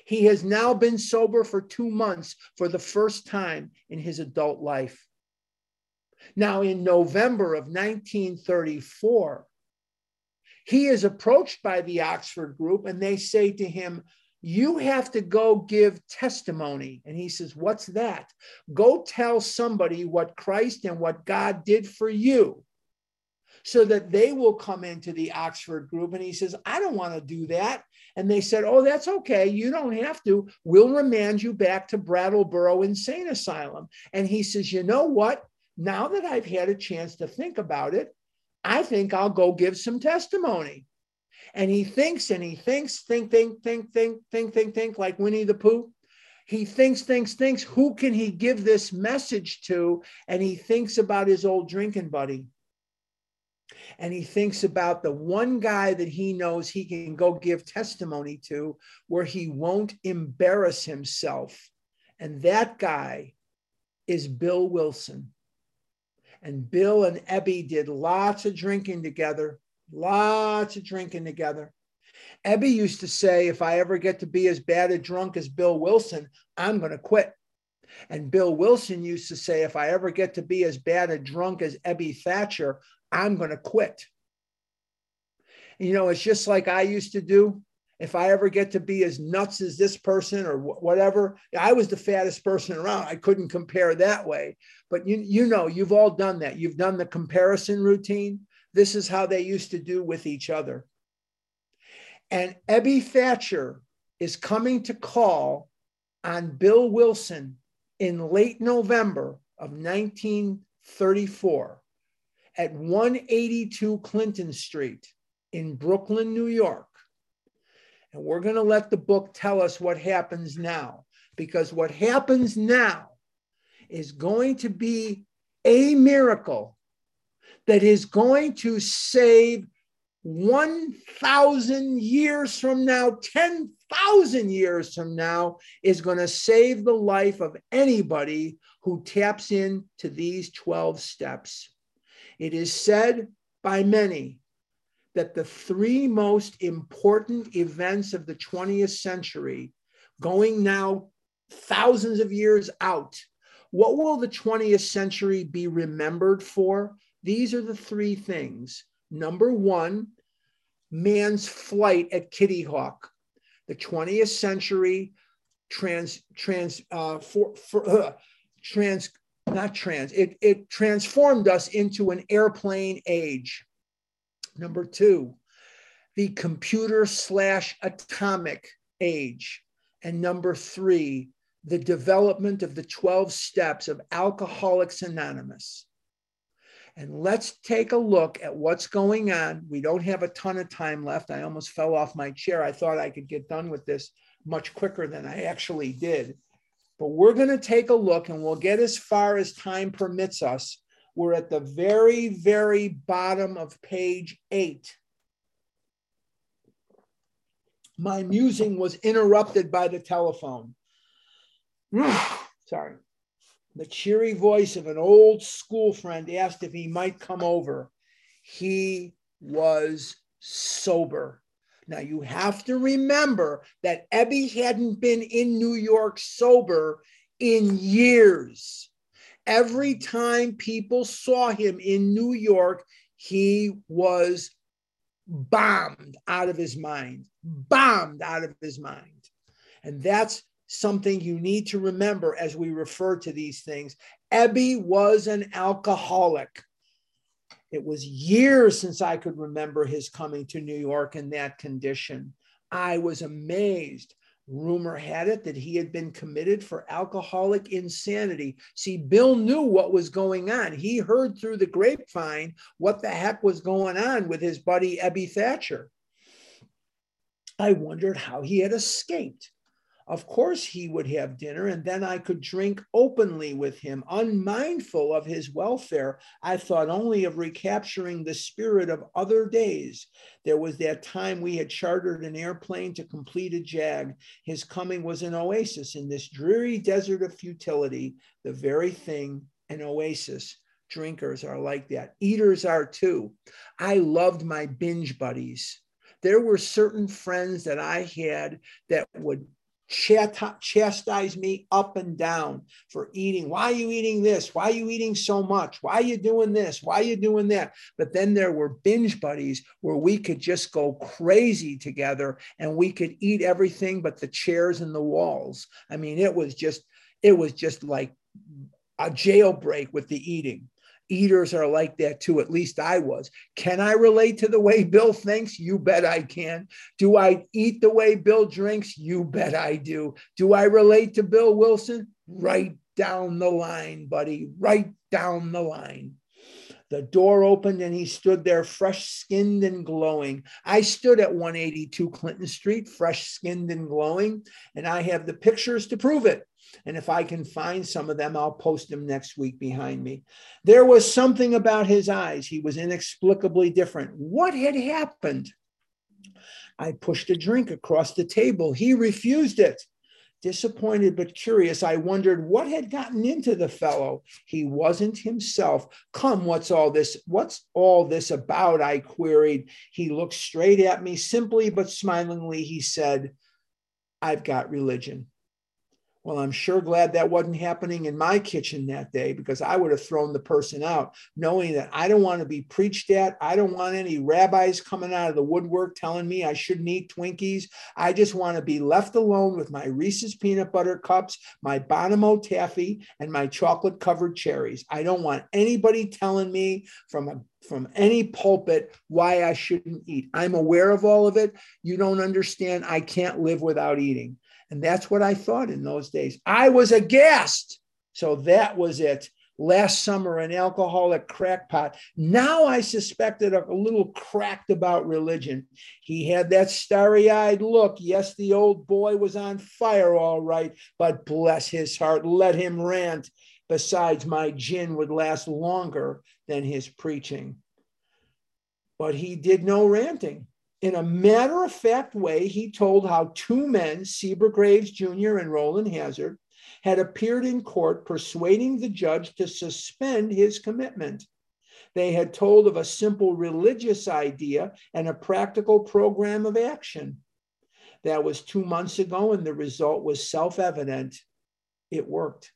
He has now been sober for two months for the first time in his adult life. Now, in November of 1934, he is approached by the Oxford group and they say to him, You have to go give testimony. And he says, What's that? Go tell somebody what Christ and what God did for you so that they will come into the Oxford group. And he says, I don't want to do that. And they said, Oh, that's okay. You don't have to. We'll remand you back to Brattleboro Insane Asylum. And he says, You know what? Now that I've had a chance to think about it, I think I'll go give some testimony. And he thinks and he thinks, think, think, think, think, think, think, think, like Winnie the Pooh. He thinks, thinks, thinks, who can he give this message to? And he thinks about his old drinking buddy and he thinks about the one guy that he knows he can go give testimony to where he won't embarrass himself. And that guy is Bill Wilson. And Bill and Ebby did lots of drinking together, lots of drinking together. Ebby used to say, if I ever get to be as bad a drunk as Bill Wilson, I'm going to quit. And Bill Wilson used to say, if I ever get to be as bad a drunk as Ebby Thatcher, I'm going to quit. You know, it's just like I used to do. If I ever get to be as nuts as this person or whatever, I was the fattest person around. I couldn't compare that way. But you, you know, you've all done that. You've done the comparison routine. This is how they used to do with each other. And Ebby Thatcher is coming to call on Bill Wilson in late November of 1934 at 182 Clinton Street in Brooklyn, New York. And we're going to let the book tell us what happens now, because what happens now is going to be a miracle that is going to save 1,000 years from now, 10,000 years from now, is going to save the life of anybody who taps into these 12 steps. It is said by many that the three most important events of the 20th century, going now thousands of years out, what will the 20th century be remembered for? These are the three things. Number one, man's flight at Kitty Hawk. The 20th century trans trans uh, for, for uh, trans not trans it, it transformed us into an airplane age Number two, the computer slash atomic age. And number three, the development of the 12 steps of Alcoholics Anonymous. And let's take a look at what's going on. We don't have a ton of time left. I almost fell off my chair. I thought I could get done with this much quicker than I actually did. But we're going to take a look and we'll get as far as time permits us we're at the very, very bottom of page eight. My musing was interrupted by the telephone. Sorry. The cheery voice of an old school friend asked if he might come over. He was sober. Now you have to remember that Ebby hadn't been in New York sober in years. Every time people saw him in New York, he was bombed out of his mind, bombed out of his mind. And that's something you need to remember as we refer to these things. Ebby was an alcoholic. It was years since I could remember his coming to New York in that condition. I was amazed. Rumor had it that he had been committed for alcoholic insanity. See, Bill knew what was going on. He heard through the grapevine what the heck was going on with his buddy Ebby Thatcher. I wondered how he had escaped. Of course, he would have dinner, and then I could drink openly with him, unmindful of his welfare. I thought only of recapturing the spirit of other days. There was that time we had chartered an airplane to complete a jag. His coming was an oasis in this dreary desert of futility, the very thing an oasis. Drinkers are like that. Eaters are too. I loved my binge buddies there were certain friends that I had that would chastise me up and down for eating. Why are you eating this? Why are you eating so much? Why are you doing this? Why are you doing that? But then there were binge buddies where we could just go crazy together and we could eat everything but the chairs and the walls. I mean, it was just, it was just like a jailbreak with the eating eaters are like that too. At least I was. Can I relate to the way Bill thinks? You bet I can. Do I eat the way Bill drinks? You bet I do. Do I relate to Bill Wilson? Right down the line, buddy. Right down the line. The door opened and he stood there, fresh skinned and glowing. I stood at 182 Clinton Street, fresh skinned and glowing, and I have the pictures to prove it. And if I can find some of them, I'll post them next week behind me. There was something about his eyes. He was inexplicably different. What had happened? I pushed a drink across the table. He refused it. Disappointed but curious, I wondered what had gotten into the fellow. He wasn't himself. Come, what's all this? What's all this about? I queried. He looked straight at me, simply but smilingly. He said, I've got religion. Well, I'm sure glad that wasn't happening in my kitchen that day because I would have thrown the person out, knowing that I don't want to be preached at. I don't want any rabbis coming out of the woodwork telling me I shouldn't eat Twinkies. I just want to be left alone with my Reese's peanut butter cups, my Bonomo taffy, and my chocolate covered cherries. I don't want anybody telling me from a from any pulpit why I shouldn't eat. I'm aware of all of it. You don't understand. I can't live without eating. And that's what I thought in those days. I was aghast. So that was it. Last summer, an alcoholic crackpot. Now I suspected a little cracked about religion. He had that starry eyed look. Yes, the old boy was on fire, all right, but bless his heart, let him rant. Besides, my gin would last longer than his preaching. But he did no ranting in a matter of fact way, he told how two men, Cebra Graves Jr. and Rowland Hazard, had appeared in court persuading the judge to suspend his commitment. They had told of a simple religious idea and a practical program of action. That was two months ago, and the result was self evident. It worked.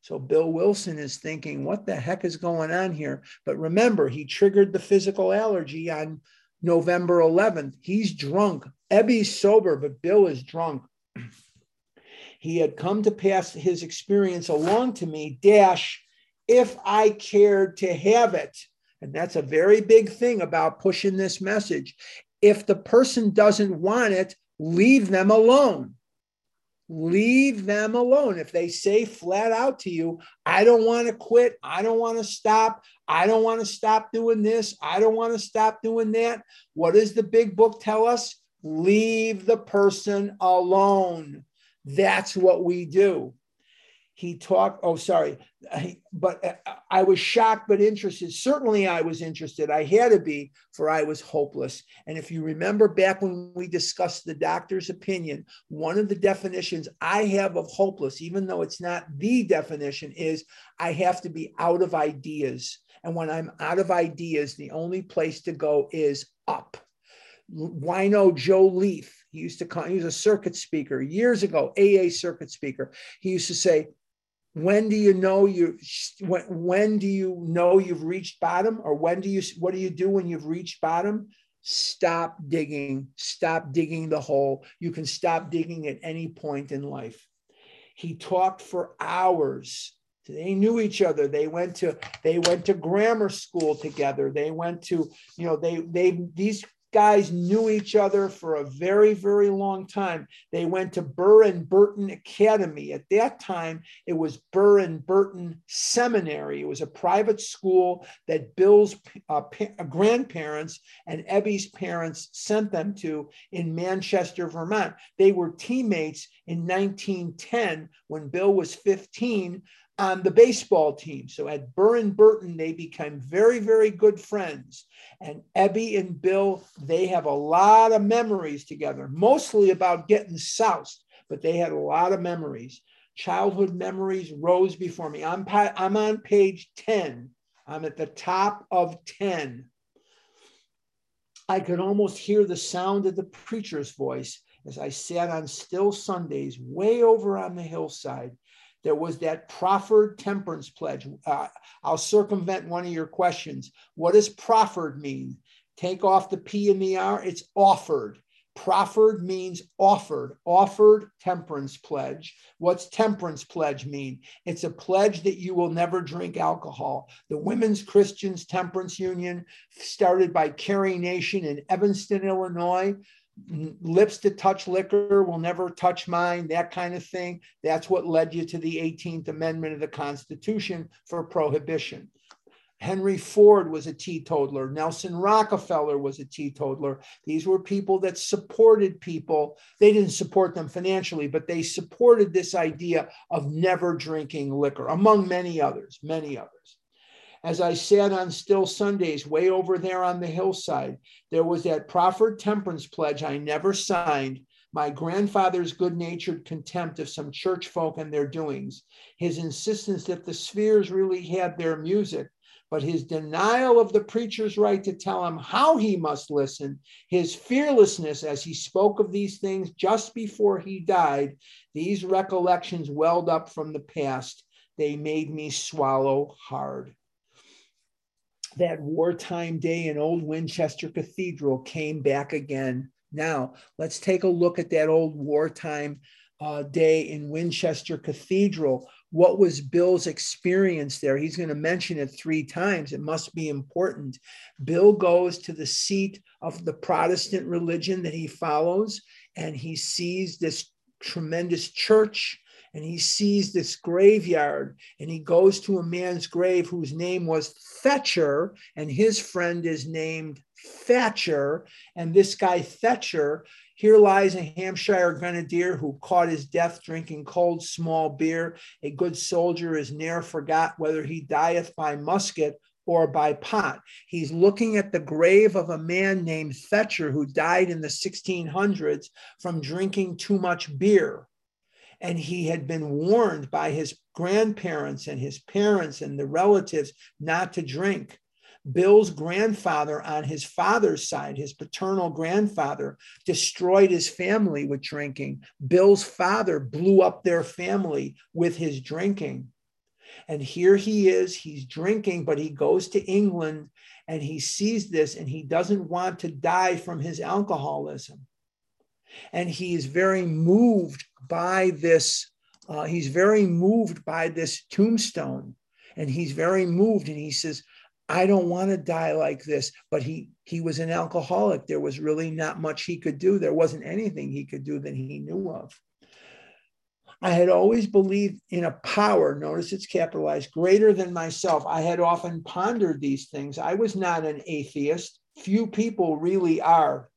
So Bill Wilson is thinking, what the heck is going on here? But remember, he triggered the physical allergy on November 11th. He's drunk. Ebby's sober, but Bill is drunk. he had come to pass his experience along to me, dash, if I cared to have it. And that's a very big thing about pushing this message. If the person doesn't want it, leave them alone leave them alone. If they say flat out to you, I don't want to quit, I don't want to stop, I don't want to stop doing this, I don't want to stop doing that, what does the big book tell us? Leave the person alone. That's what we do he talked oh sorry but uh, i was shocked but interested. Certainly i was interested. I had to be for i was hopeless. And if you remember back when we discussed the doctor's opinion one of the definitions i have of hopeless even though it's not the definition is i have to be out of ideas. And when i'm out of ideas the only place to go is up. Wino joe leaf he used to call, he was a circuit speaker years ago, AA circuit speaker. He used to say, when do you know you when, when do you know you've reached bottom? Or when do you what do you do when you've reached bottom? Stop digging. Stop digging the hole. You can stop digging at any point in life. He talked for hours. They knew each other. They went to they went to grammar school together. They went to you know they they these guys knew each other for a very, very long time. They went to Burr and Burton Academy. At that time, it was Burr and Burton Seminary. It was a private school that Bill's uh, pa- grandparents and Ebby's parents sent them to in Manchester, Vermont. They were teammates in 1910 when Bill was 15 on the baseball team. So at Burr and Burton, they became very, very good friends. And Ebby and Bill, they have a lot of memories together, mostly about getting soused, but they had a lot of memories. Childhood memories rose before me. I'm, I'm on page 10. I'm at the top of 10. I could almost hear the sound of the preacher's voice as I sat on still Sundays way over on the hillside there was that proffered temperance pledge. Uh, I'll circumvent one of your questions. What does proffered mean? Take off the P and the R, it's offered. Proffered means offered, offered temperance pledge. What's temperance pledge mean? It's a pledge that you will never drink alcohol. The Women's Christians Temperance Union, started by Carrie Nation in Evanston, Illinois, lips to touch liquor will never touch mine, that kind of thing. That's what led you to the 18th Amendment of the Constitution for prohibition. Henry Ford was a teetotaler. Nelson Rockefeller was a teetotaler. These were people that supported people. They didn't support them financially, but they supported this idea of never drinking liquor, among many others, many others as I sat on still Sundays way over there on the hillside, there was that proffered temperance pledge I never signed, my grandfather's good natured contempt of some church folk and their doings, his insistence that the spheres really had their music, but his denial of the preacher's right to tell him how he must listen, his fearlessness as he spoke of these things just before he died, these recollections welled up from the past. They made me swallow hard. That wartime day in Old Winchester Cathedral came back again. Now, let's take a look at that old wartime uh, day in Winchester Cathedral what was Bill's experience there? He's going to mention it three times. It must be important. Bill goes to the seat of the Protestant religion that he follows, and he sees this tremendous church and he sees this graveyard and he goes to a man's grave whose name was Thetcher and his friend is named Thatcher and this guy Thetcher here lies a Hampshire grenadier who caught his death drinking cold small beer. A good soldier is ne'er forgot whether he dieth by musket or by pot. He's looking at the grave of a man named Thetcher who died in the 1600s from drinking too much beer. And he had been warned by his grandparents and his parents and the relatives not to drink. Bill's grandfather on his father's side, his paternal grandfather, destroyed his family with drinking. Bill's father blew up their family with his drinking. And here he is, he's drinking, but he goes to England and he sees this and he doesn't want to die from his alcoholism. And he is very moved by this. Uh, he's very moved by this tombstone and he's very moved and he says I don't want to die like this. But he he was an alcoholic. There was really not much he could do. There wasn't anything he could do that he knew of. I had always believed in a power, notice it's capitalized, greater than myself. I had often pondered these things. I was not an atheist. Few people really are.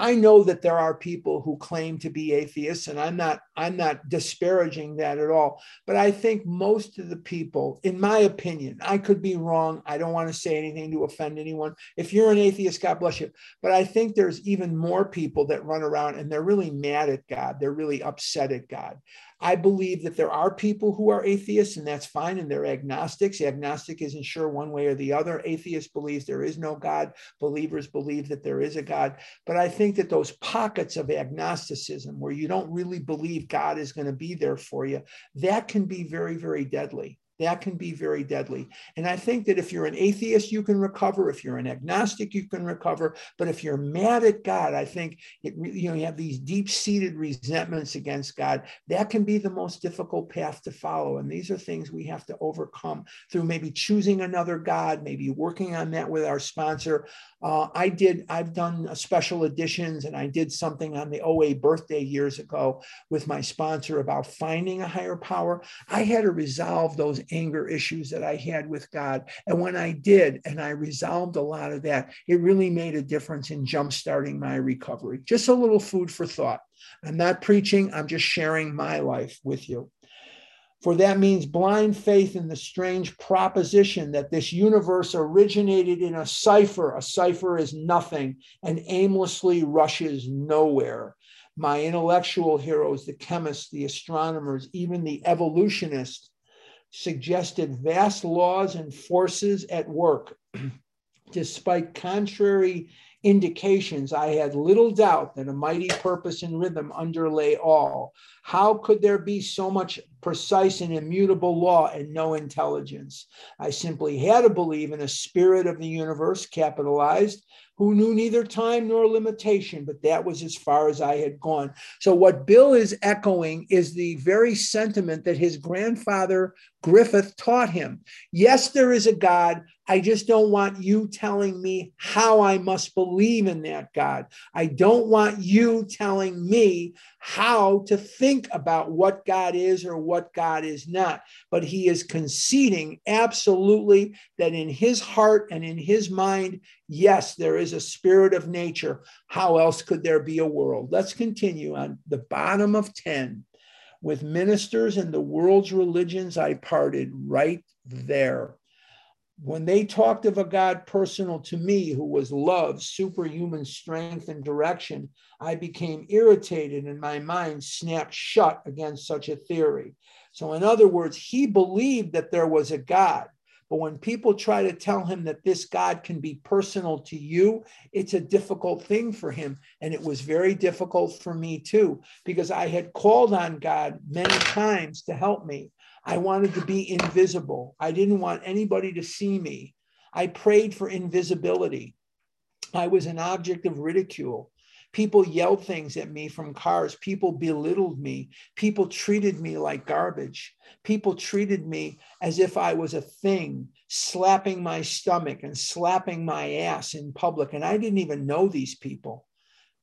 I know that there are people who claim to be atheists, and I'm not I'm not disparaging that at all. But I think most of the people, in my opinion, I could be wrong. I don't want to say anything to offend anyone. If you're an atheist, God bless you. But I think there's even more people that run around and they're really mad at God. They're really upset at God. I believe that there are people who are atheists, and that's fine, and they're agnostics. Agnostic isn't sure one way or the other. Atheist believes there is no God. Believers believe that there is a God. But I think that those pockets of agnosticism, where you don't really believe God is going to be there for you, that can be very, very deadly that can be very deadly. And I think that if you're an atheist, you can recover. If you're an agnostic, you can recover. But if you're mad at God, I think it, you know you have these deep-seated resentments against God. That can be the most difficult path to follow. And these are things we have to overcome through maybe choosing another God, maybe working on that with our sponsor. Uh, I did. I've done special editions, and I did something on the OA birthday years ago with my sponsor about finding a higher power. I had to resolve those anger issues that I had with God. And when I did, and I resolved a lot of that, it really made a difference in jumpstarting my recovery. Just a little food for thought. I'm not preaching, I'm just sharing my life with you. For that means blind faith in the strange proposition that this universe originated in a cipher. A cipher is nothing and aimlessly rushes nowhere. My intellectual heroes, the chemists, the astronomers, even the evolutionists, suggested vast laws and forces at work. Despite contrary indications, I had little doubt that a mighty purpose and rhythm underlay all. How could there be so much precise and immutable law and no intelligence? I simply had to believe in a spirit of the universe, capitalized, who knew neither time nor limitation, but that was as far as I had gone. So, what Bill is echoing is the very sentiment that his grandfather Griffith taught him. Yes, there is a God. I just don't want you telling me how I must believe in that God. I don't want you telling me how to think about what God is or what God is not. But he is conceding absolutely that in his heart and in his mind, yes, there is a spirit of nature. How else could there be a world? Let's continue on the bottom of 10. With ministers and the world's religions, I parted right there. When they talked of a God personal to me who was love, superhuman strength, and direction, I became irritated and my mind snapped shut against such a theory. So, in other words, he believed that there was a God, But when people try to tell him that this God can be personal to you, it's a difficult thing for him. And it was very difficult for me too, because I had called on God many times to help me. I wanted to be invisible. I didn't want anybody to see me. I prayed for invisibility. I was an object of ridicule. People yelled things at me from cars. People belittled me. People treated me like garbage. People treated me as if I was a thing, slapping my stomach and slapping my ass in public. And I didn't even know these people.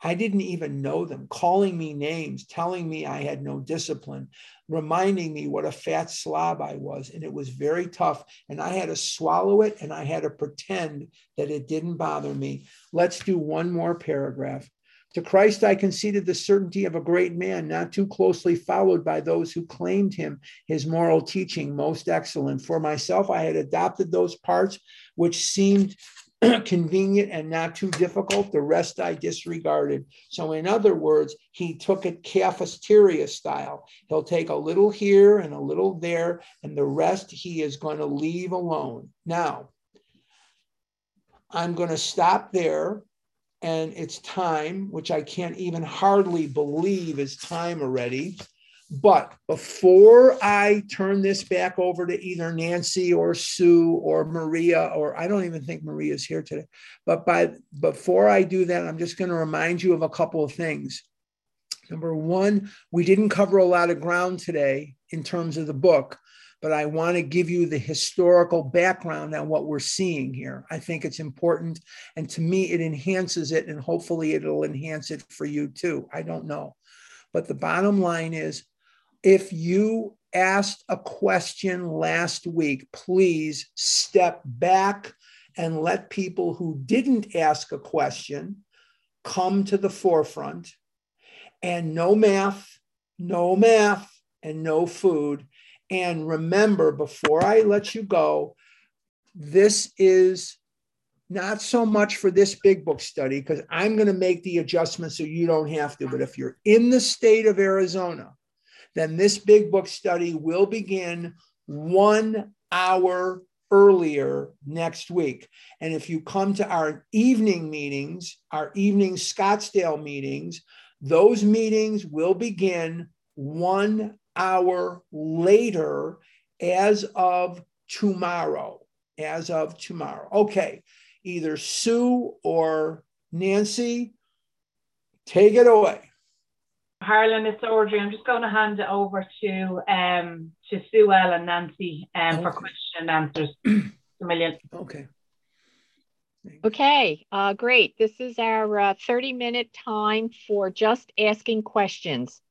I didn't even know them, calling me names, telling me I had no discipline, reminding me what a fat slob I was. And it was very tough. And I had to swallow it and I had to pretend that it didn't bother me. Let's do one more paragraph. To Christ I conceded the certainty of a great man, not too closely followed by those who claimed him, his moral teaching most excellent. For myself, I had adopted those parts which seemed convenient and not too difficult. The rest I disregarded. So, in other words, he took it cafeteria style. He'll take a little here and a little there, and the rest he is going to leave alone. Now, I'm going to stop there and it's time, which I can't even hardly believe is time already. But before I turn this back over to either Nancy or Sue or Maria, or I don't even think Maria's here today, but by before I do that, I'm just going to remind you of a couple of things. Number one, we didn't cover a lot of ground today in terms of the book but I want to give you the historical background on what we're seeing here. I think it's important. And to me, it enhances it, and hopefully, it'll enhance it for you too. I don't know. But the bottom line is if you asked a question last week, please step back and let people who didn't ask a question come to the forefront. And no math, no math, and no food and remember, before I let you go, this is not so much for this big book study because I'm going to make the adjustment so you don't have to. But if you're in the state of Arizona, then this big book study will begin one hour earlier next week. And if you come to our evening meetings, our evening Scottsdale meetings, those meetings will begin one hour later as of tomorrow. As of tomorrow. Okay, either Sue or Nancy, take it away. Harlan, it's Audrey. I'm just going to hand it over to um, to Sue L and Nancy um, okay. for question and answers. a million. Okay. Okay, uh, great. This is our uh, 30 minute time for just asking questions.